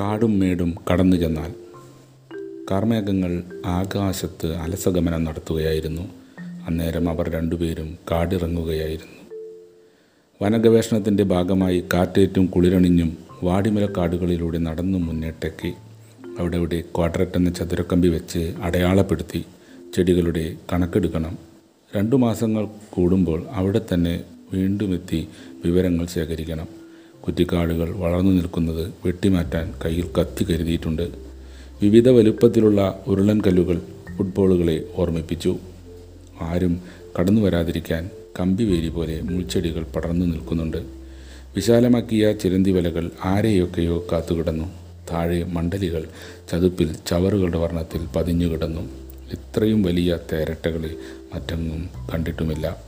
കാടും മേടും കടന്നു ചെന്നാൽ കാർമേഘങ്ങൾ ആകാശത്ത് അലസഗമനം നടത്തുകയായിരുന്നു. അന്നേരം അവർ രണ്ടുപേരും കാടിറങ്ങുകയായിരുന്നു. വനഗവേഷണത്തിന്റെ ഭാഗമായി കാറ്റേറ്റും കുളിരണിഞ്ഞും വാടിമലക്കാടുകളിലൂടെ നടന്നു മുന്നേട്ടേക്ക് അവിടെ ഇവിടെ ക്വാഡ്രറ്റ് എന്ന ചതുരക്കമ്പി വെച്ച് അടയാളപ്പെടുത്തി ചെടികളുടെ കണക്കെടുക്കണം. രണ്ടു മാസങ്ങൾ കൂടുമ്പോൾ അവിടെ തന്നെ വീണ്ടുമെത്തി വിവരങ്ങൾ ശേഖരിക്കണം. കുറ്റിക്കാടുകൾ വളർന്നു നിൽക്കുന്നത് വെട്ടിമാറ്റാൻ കയ്യിൽ കത്തി കരുതിയിട്ടുണ്ട്. വിവിധ വലുപ്പത്തിലുള്ള ഉരുളൻ കല്ലുകൾ ഫുട്ബോളുകളെ ഓർമ്മിപ്പിച്ചു. ആരും കടന്നു വരാതിരിക്കാൻ കമ്പിവേലി പോലെ മുൾച്ചെടികൾ പടർന്നു നിൽക്കുന്നുണ്ട്. വിശാലമാക്കിയ ചിലന്തി വലകൾ ആരെയൊക്കെയോ കാത്തുകിടന്നു. താഴെ മണ്ഡലികൾ ചതുപ്പിൽ ചവറുകളുടെ വർണത്തിൽ പതിഞ്ഞുകിടന്നു ഇത്രയും വലിയ തേരട്ടകളെ മറ്റൊന്നും കണ്ടിട്ടുമില്ല.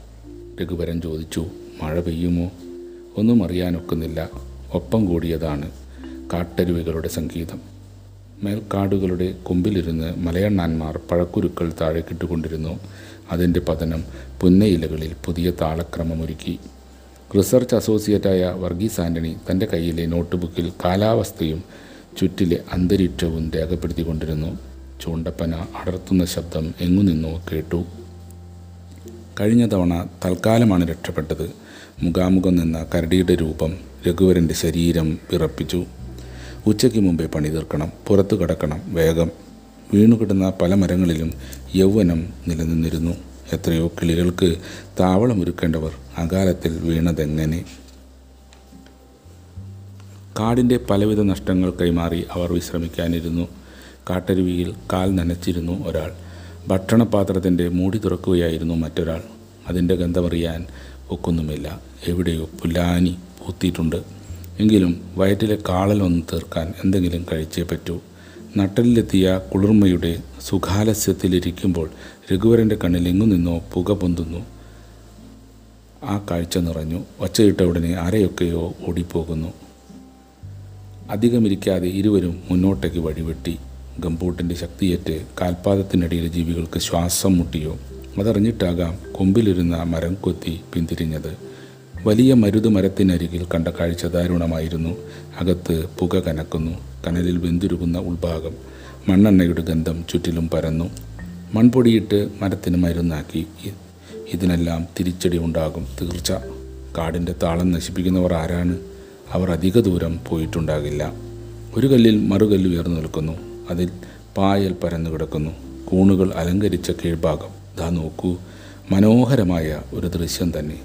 രഘുവരൻ ചോദിച്ചു മഴ പെയ്യുമോ? ഒന്നും അറിയാനൊക്കുന്നില്ല. ഒപ്പം കൂടിയതാണ് കാട്ടരുവികളുടെ സംഗീതം. മേൽക്കാടുകളുടെ കൊമ്പിലിരുന്ന് മലയണ്ണാന്മാർ പഴക്കുരുക്കൾ താഴേക്കിട്ടുകൊണ്ടിരുന്നു. അതിന്റെ പതനം പുന്നയിലകളിൽ പുതിയ താളക്രമമൊരുക്കി. റിസർച്ച് അസോസിയേറ്റായ വർഗീസ് ആന്റണി തന്റെ കയ്യിലെ നോട്ട്ബുക്കിൽ കാലാവസ്ഥയും ചുറ്റിലെ അന്തരീക്ഷവും രേഖപ്പെടുത്തിക്കൊണ്ടിരുന്നു. ചൂണ്ടപ്പന അടർത്തുന്ന ശബ്ദം എങ്ങുനിന്നോ കേട്ടു. കഴിഞ്ഞ തവണ തൽക്കാലമാണ് രക്ഷപ്പെട്ടത്. മുഖാമുഖം നിന്ന കരടിയുടെ രൂപം രഘുവരന്റെ ശരീരം വിറപ്പിച്ചു. ഉച്ചയ്ക്ക് മുമ്പേ പണി തീർക്കണം പുറത്തു കിടക്കണം വേഗം. വീണുകിടന്ന പല മരങ്ങളിലും യൗവനം നിലനിന്നിരുന്നു. എത്രയോ കിളികൾക്ക് താവളമൊരുക്കേണ്ടവർ അകാലത്തിൽ വീണതെങ്ങനെ? കാടിന്റെ പലവിധ നഷ്ടങ്ങൾ കൈമാറി അവർ വിശ്രമിക്കാനിരുന്നു. കാട്ടരുവിയിൽ കാൽ നനച്ചിരുന്നു ഒരാൾ. ഭക്ഷണപാത്രത്തിന്റെ മൂടി തുറക്കുകയായിരുന്നു മറ്റൊരാൾ. അതിന്റെ ഗന്ധമറിയാൻ ഒക്കുന്നുമില്ല എവിടെയോ പുല്ലാനി പൂത്തിയിട്ടുണ്ട്. എങ്കിലും വയറ്റിലെ കാളലൊന്ന് തീർക്കാൻ എന്തെങ്കിലും കഴിച്ചേ പറ്റൂ. നട്ടലിലെത്തിയ കുളിർമയുടെ സുഖാലസ്യത്തിലിരിക്കുമ്പോൾ രഘുവരന്റെ കണ്ണിൽ എങ്ങു നിന്നോ പുക പൊന്തുന്നു. ആ കാഴ്ച നിറഞ്ഞു. ഒച്ചയിട്ട ഉടനെ ആരെയൊക്കെയോ ഓടിപ്പോകുന്നു. അധികമിരിക്കാതെ ഇരുവരും മുന്നോട്ടേക്ക് വഴിവെട്ടി. ഗംബൂട്ടിന്റെ ശക്തിയേറ്റ് കാൽപാദത്തിനിടയിലെ ജീവികൾക്ക് ശ്വാസം മുട്ടിയോ അതറിഞ്ഞിട്ടാകാം കൊമ്പിലിരുന്ന മരം കൊത്തി പിന്തിരിഞ്ഞത്. വലിയ മരുത് മരത്തിനരികിൽ കണ്ട കാഴ്ച ദാരുണമായിരുന്നു. അകത്ത് പുക കനക്കുന്നു കനലിൽ വെന്തുരുകുന്ന ഉൾഭാഗം. മണ്ണെണ്ണയുടെ ഗന്ധം ചുറ്റിലും പരന്നു. മൺപൊടിയിട്ട് മരത്തിന് മരുന്നാക്കി. ഇതിനെല്ലാം തിരിച്ചടി ഉണ്ടാകും. തീർച്ച. കാടിന്റെ താളം നശിപ്പിക്കുന്നവർ ആരാണ്? അവർ അധിക ദൂരം പോയിട്ടുണ്ടാകില്ല. ഒരു കല്ലിൽ മറുകല്ല് ഉയർന്നു നിൽക്കുന്നു. അതിൽ പായൽ പരന്നു കിടക്കുന്നു. കൂണുകൾ അലങ്കരിച്ച കീഴ്ഭാഗം. ദാ നോക്കൂ മനോഹരമായ ഒരു ദൃശ്യം തന്നെ.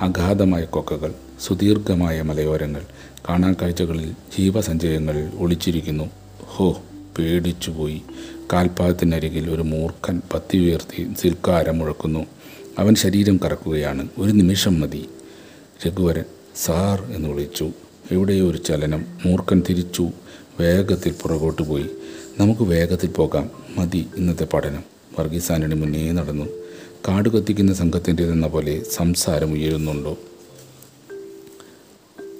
അഗാധമായ കൊക്കകൾ സുദീർഘമായ മലയോരങ്ങൾ കാണാൻ കാഴ്ചകളിൽ ജീവസഞ്ചയങ്ങൾ ഒളിച്ചിരിക്കുന്നു. ഹോ പേടിച്ചുപോയി. കാൽപാദത്തിനരികിൽ ഒരു മൂർഖൻ പത്തി ഉയർത്തി സിൽക്കാരം മുഴക്കുന്നു. അവൻ ശരീരം കറക്കുകയാണ്. ഒരു നിമിഷം മതി. രഘുവരൻ സാർ എന്ന് വിളിച്ചു. എവിടെയോ ഒരു ചലനം. മൂർഖൻ തിരിച്ചു. വേഗത്തിൽ പുറകോട്ട് പോയി. നമുക്ക് വേഗത്തിൽ പോകാം. മതി ഇന്നത്തെ പഠനം. വർഗീസ് ആന്റണി മുന്നേ നടന്നു. കാട് കത്തിക്കുന്ന സംഘത്തിന്റെതെന്ന പോലെ സംസാരം ഉയരുന്നുണ്ടോ?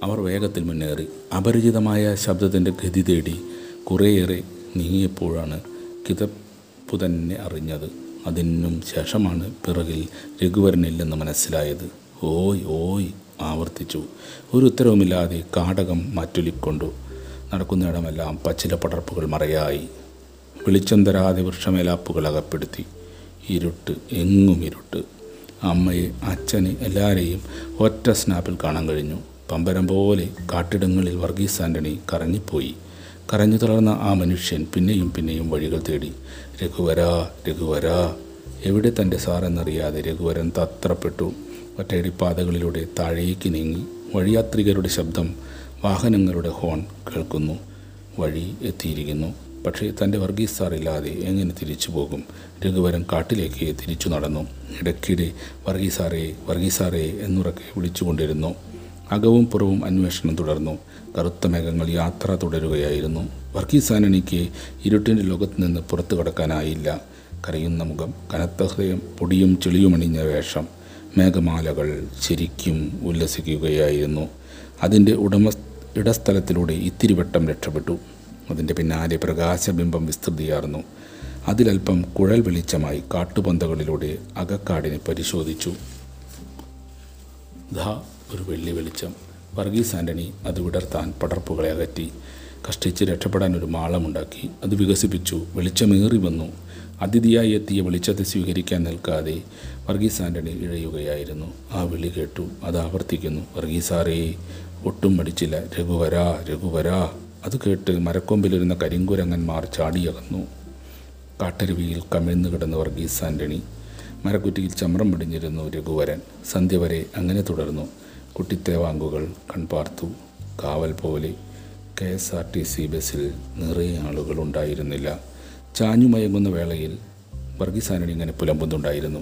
അവർ വേഗത്തിൽ മുന്നേറി. അപരിചിതമായ ശബ്ദത്തിന്റെ ഗതി തേടി കുറേയേറെ നീങ്ങിയപ്പോഴാണ് കിതപ്പു തന്നെ അറിഞ്ഞത്. അതിനും ശേഷമാണ് പിറകിൽ രഘുവരനില്ലെന്ന് മനസ്സിലായത്. ഓയ് ഓയ് ആവർത്തിച്ചു. ഒരു ഉത്തരവുമില്ലാതെ കാടകം മാറ്റൊലിക്കൊണ്ടു. നടക്കുന്നിടമെല്ലാം പച്ചില പടർപ്പുകൾ മറയായി. വെളിച്ചം തരാതെ വൃക്ഷമേലാപ്പുകൾ അകപ്പെടുത്തി ഇരുട്ട് എങ്ങും ഇരുട്ട്. അമ്മയെ അച്ഛനെ എല്ലാവരെയും ഒറ്റ സ്നാപ്പിൽ കാണാൻ കഴിഞ്ഞു. പമ്പരം പോലെ കാട്ടിടങ്ങളിൽ വർഗീസ് ആന്റണി കറങ്ങിപ്പോയി. കരഞ്ഞു തളർന്ന ആ മനുഷ്യൻ പിന്നെയും പിന്നെയും വഴികൾ തേടി. രഘുവരാ രഘുവരാ. എവിടെ തന്റെ സാറെന്നറിയാതെ രഘുവരൻ തത്രപ്പെട്ടു. ഒറ്റയടിപ്പാതകളിലൂടെ താഴേക്ക് നീങ്ങി. വഴിയാത്രികരുടെ ശബ്ദം വാഹനങ്ങളുടെ ഹോൺ കേൾക്കുന്നു വഴി എത്തിയിരിക്കുന്നു. പക്ഷേ തന്റെ വർഗീസ് സാർ ഇല്ലാതെ എങ്ങനെ തിരിച്ചു പോകും? രഘുവരൻ കാട്ടിലേക്ക് തിരിച്ചു നടന്നു. ഇടയ്ക്കിടെ വർഗീസാറേ വർഗീസാറേ എന്നുറക്കെ വിളിച്ചുകൊണ്ടിരുന്നു. അകവും പുറവും അന്വേഷണം തുടർന്നു. കറുത്ത മേഘങ്ങൾ യാത്ര തുടരുകയായിരുന്നു. വർഗീസ് ആനണിക്ക് ഇരുട്ടിന്റെ ലോകത്ത് നിന്ന് പുറത്തു കടക്കാനായില്ല. കരയുന്ന മുഖം കനത്ത ഹൃദയം പൊടിയും ചെളിയുമണിഞ്ഞ വേഷം മേഘമാലകൾ ശരിക്കും ഉല്ലസിക്കുകയായിരുന്നു. അതിന്റെ ഉടമ ഇടസ്ഥലത്തിലൂടെ ഇത്തിരി വട്ടം രക്ഷപ്പെട്ടു. അതിന്റെ പിന്നാലെ പ്രകാശബിംബം വിസ്തൃതിയാർന്നു. അതിലൽപ്പം കുഴൽ വെളിച്ചമായി കാട്ടുപന്തകളിലൂടെ അകക്കാടിനെ പരിശോധിച്ചു. ധാ ഒരു വെള്ളി വെളിച്ചം. വർഗീസ് ആന്റണി അത് വിടർത്താൻ പടർപ്പുകളെ അകറ്റി. കഷ്ടിച്ച് രക്ഷപ്പെടാൻ ഒരു മാളമുണ്ടാക്കി. അത് വികസിപ്പിച്ചു. വെളിച്ചമേറി വന്നു. അതിഥിയായി എത്തിയ വെളിച്ചത്തെ സ്വീകരിക്കാൻ നിൽക്കാതെ വർഗീസ് ആന്റണി ഇഴയുകയായിരുന്നു. ആ വിളി കേട്ടു. അത് ആവർത്തിക്കുന്നു. വർഗീസാറേ ഒട്ടും മടിച്ചില്ല. രഘുവരാ രഘുവരാ അത് കേട്ട് മരക്കൊമ്പിലിരുന്ന കരിങ്കുരങ്ങന്മാർ ചാടിയകന്നു കാട്ടരുവിയിൽ കമിഴ്ന്നു കിടന്ന വർഗീസ് ആന്റണി മരക്കുറ്റിയിൽ ചമ്രം പിടിഞ്ഞിരുന്നു രഘുവരൻ. സന്ധ്യ വരെ അങ്ങനെ തുടർന്നു. കുട്ടിത്തേവാങ്കുകൾ കൺപാർത്തു കാവൽ പോലെ K S R T C ബസ്സിൽ നിറയെ ആളുകൾ ഉണ്ടായിരുന്നില്ല. ചാഞ്ഞുമയങ്ങുന്ന വേളയിൽ വർഗീസ് ആന്റണി ഇങ്ങനെ പുലമ്പുന്നുണ്ടായിരുന്നു.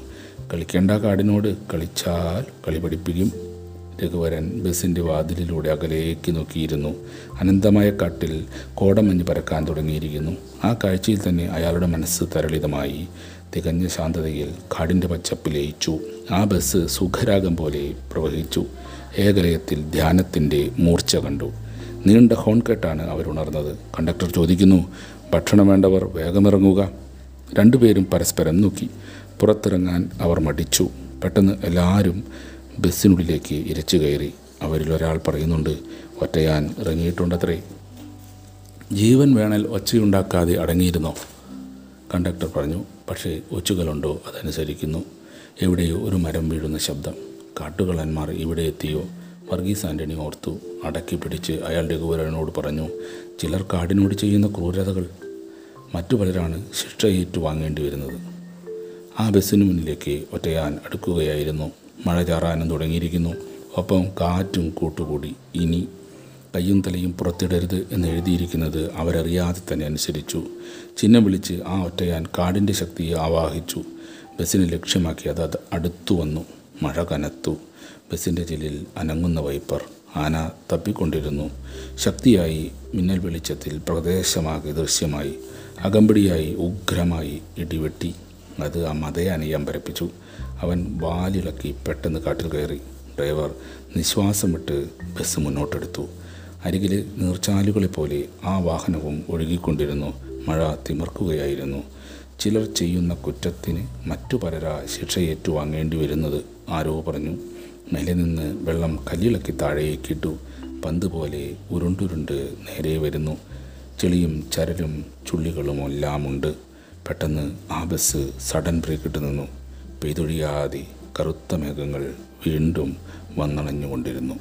കളിക്കേണ്ട കാടിനോട് കളിച്ചാൽ കളി പഠിപ്പിക്കും. രഘുവരൻ ബസ്സിന്റെ വാതിലിലൂടെ അകലേക്ക് നോക്കിയിരുന്നു. അനന്തമായ കാട്ടിൽ കോടമഞ്ഞ് പരക്കാൻ തുടങ്ങിയിരിക്കുന്നു. ആ കാഴ്ചയിൽ തന്നെ അയാളുടെ മനസ്സ് തരളിതമായി. തികഞ്ഞ ശാന്തതയിൽ കാടിന്റെ പച്ചപ്പ് ലയിച്ചു. ആ ബസ് സുഖരാഗം പോലെ പ്രവഹിച്ചു. ഏകലയത്തിൽ ധ്യാനത്തിന്റെ മൂർച്ച കണ്ടു. നീണ്ട ഹോൺ കെട്ടാണ് അവരുണർന്നത്. കണ്ടക്ടർ ചോദിക്കുന്നു ഭക്ഷണം വേണ്ടവർ വേഗമിറങ്ങുക? രണ്ടുപേരും പരസ്പരം നോക്കി. പുറത്തിറങ്ങാൻ അവർ മടിച്ചു. പെട്ടെന്ന് എല്ലാവരും ബസ്സിനുള്ളിലേക്ക് ഇരച്ചു കയറി അവരിൽ ഒരാൾ പറയുന്നുണ്ട് ഒറ്റയാൻ ഇറങ്ങിയിട്ടുണ്ടത്രേ. ജീവൻ വേണൽ ഒച്ചയുണ്ടാക്കാതെ അടങ്ങിയിരുന്നോ? കണ്ടക്ടർ പറഞ്ഞു പക്ഷേ ഒച്ചുകളുണ്ടോ അതനുസരിക്കുന്നു. എവിടെയോ ഒരു മരം വീഴുന്ന ശബ്ദം. കാട്ടുകളന്മാർ ഇവിടെ എത്തിയോ? വർഗീസ് ആന്റണി ഓർത്തു അടക്കി പിടിച്ച് അയാൾ രഘുവരനോട് പറഞ്ഞു ചിലർ കാടിനോട് ചെയ്യുന്ന ക്രൂരതകൾ. മറ്റു പലരാണ് ശിക്ഷ ഏറ്റുവാങ്ങേണ്ടി വരുന്നത് ആ ബസ്സിന് മുന്നിലേക്ക് ഒറ്റയാൻ അടുക്കുകയായിരുന്നു. മഴ ചാറാനും തുടങ്ങിയിരിക്കുന്നു. ഒപ്പം കാറ്റും കൂട്ടുകൂടി. ഇനി കയ്യും തലയും പുറത്തിടരുത് എന്ന് എഴുതിയിരിക്കുന്നത് അവരറിയാതെ തന്നെ അനുസരിച്ചു. ചിഹ്നം വിളിച്ച് ആ ഒറ്റയാൻ കാടിന്റെ ശക്തിയെ ആവാഹിച്ചു. ബസ്സിനെ ലക്ഷ്യമാക്കി അത് അടുത്തു വന്നു. മഴ കനത്തു. ബസ്സിന്റെ ചിലിൽ അനങ്ങുന്ന വൈപ്പർ. ആന തപ്പിക്കൊണ്ടിരുന്നു. ശക്തിയായി മിന്നൽ വെളിച്ചത്തിൽ പ്രദേശമാകെ ദൃശ്യമായി. അകമ്പടിയായി ഉഗ്രമായി ഇടിവെട്ടി. അത് ആ മതയെ അമ്പരപ്പിച്ചു പരപ്പിച്ചു അവൻ വാലിളക്കി പെട്ടെന്ന് കാട്ടിൽ കയറി. ഡ്രൈവർ നിശ്വാസം വിട്ട് ബസ് മുന്നോട്ടെടുത്തു. അരികിൽ നീർച്ചാലുകളെ പോലെ ആ വാഹനവും ഒഴുകിക്കൊണ്ടിരുന്നു. മഴ തിമർക്കുകയായിരുന്നു. ചിലർ ചെയ്യുന്ന കുറ്റത്തിന് മറ്റു പലരാ ശിക്ഷ ഏറ്റുവാങ്ങേണ്ടി വരുന്നത് ആരോ പറഞ്ഞു. മേലെ നിന്ന് വെള്ളം കല്ലിളക്കി താഴേക്കിട്ടു പന്ത് പോലെ ഉരുണ്ടുരുണ്ട് നേരെ വരുന്നു. ചെളിയും ചരലും ചുള്ളികളും എല്ലാമുണ്ട് പെട്ടെന്ന് ആ ബസ് സഡൻ ബ്രേക്ക് ഇട്ട് നിന്നു. പെയ്തൊഴിയാതെ കറുത്ത മേഘങ്ങൾ വീണ്ടും വന്നണഞ്ഞുകൊണ്ടിരുന്നു.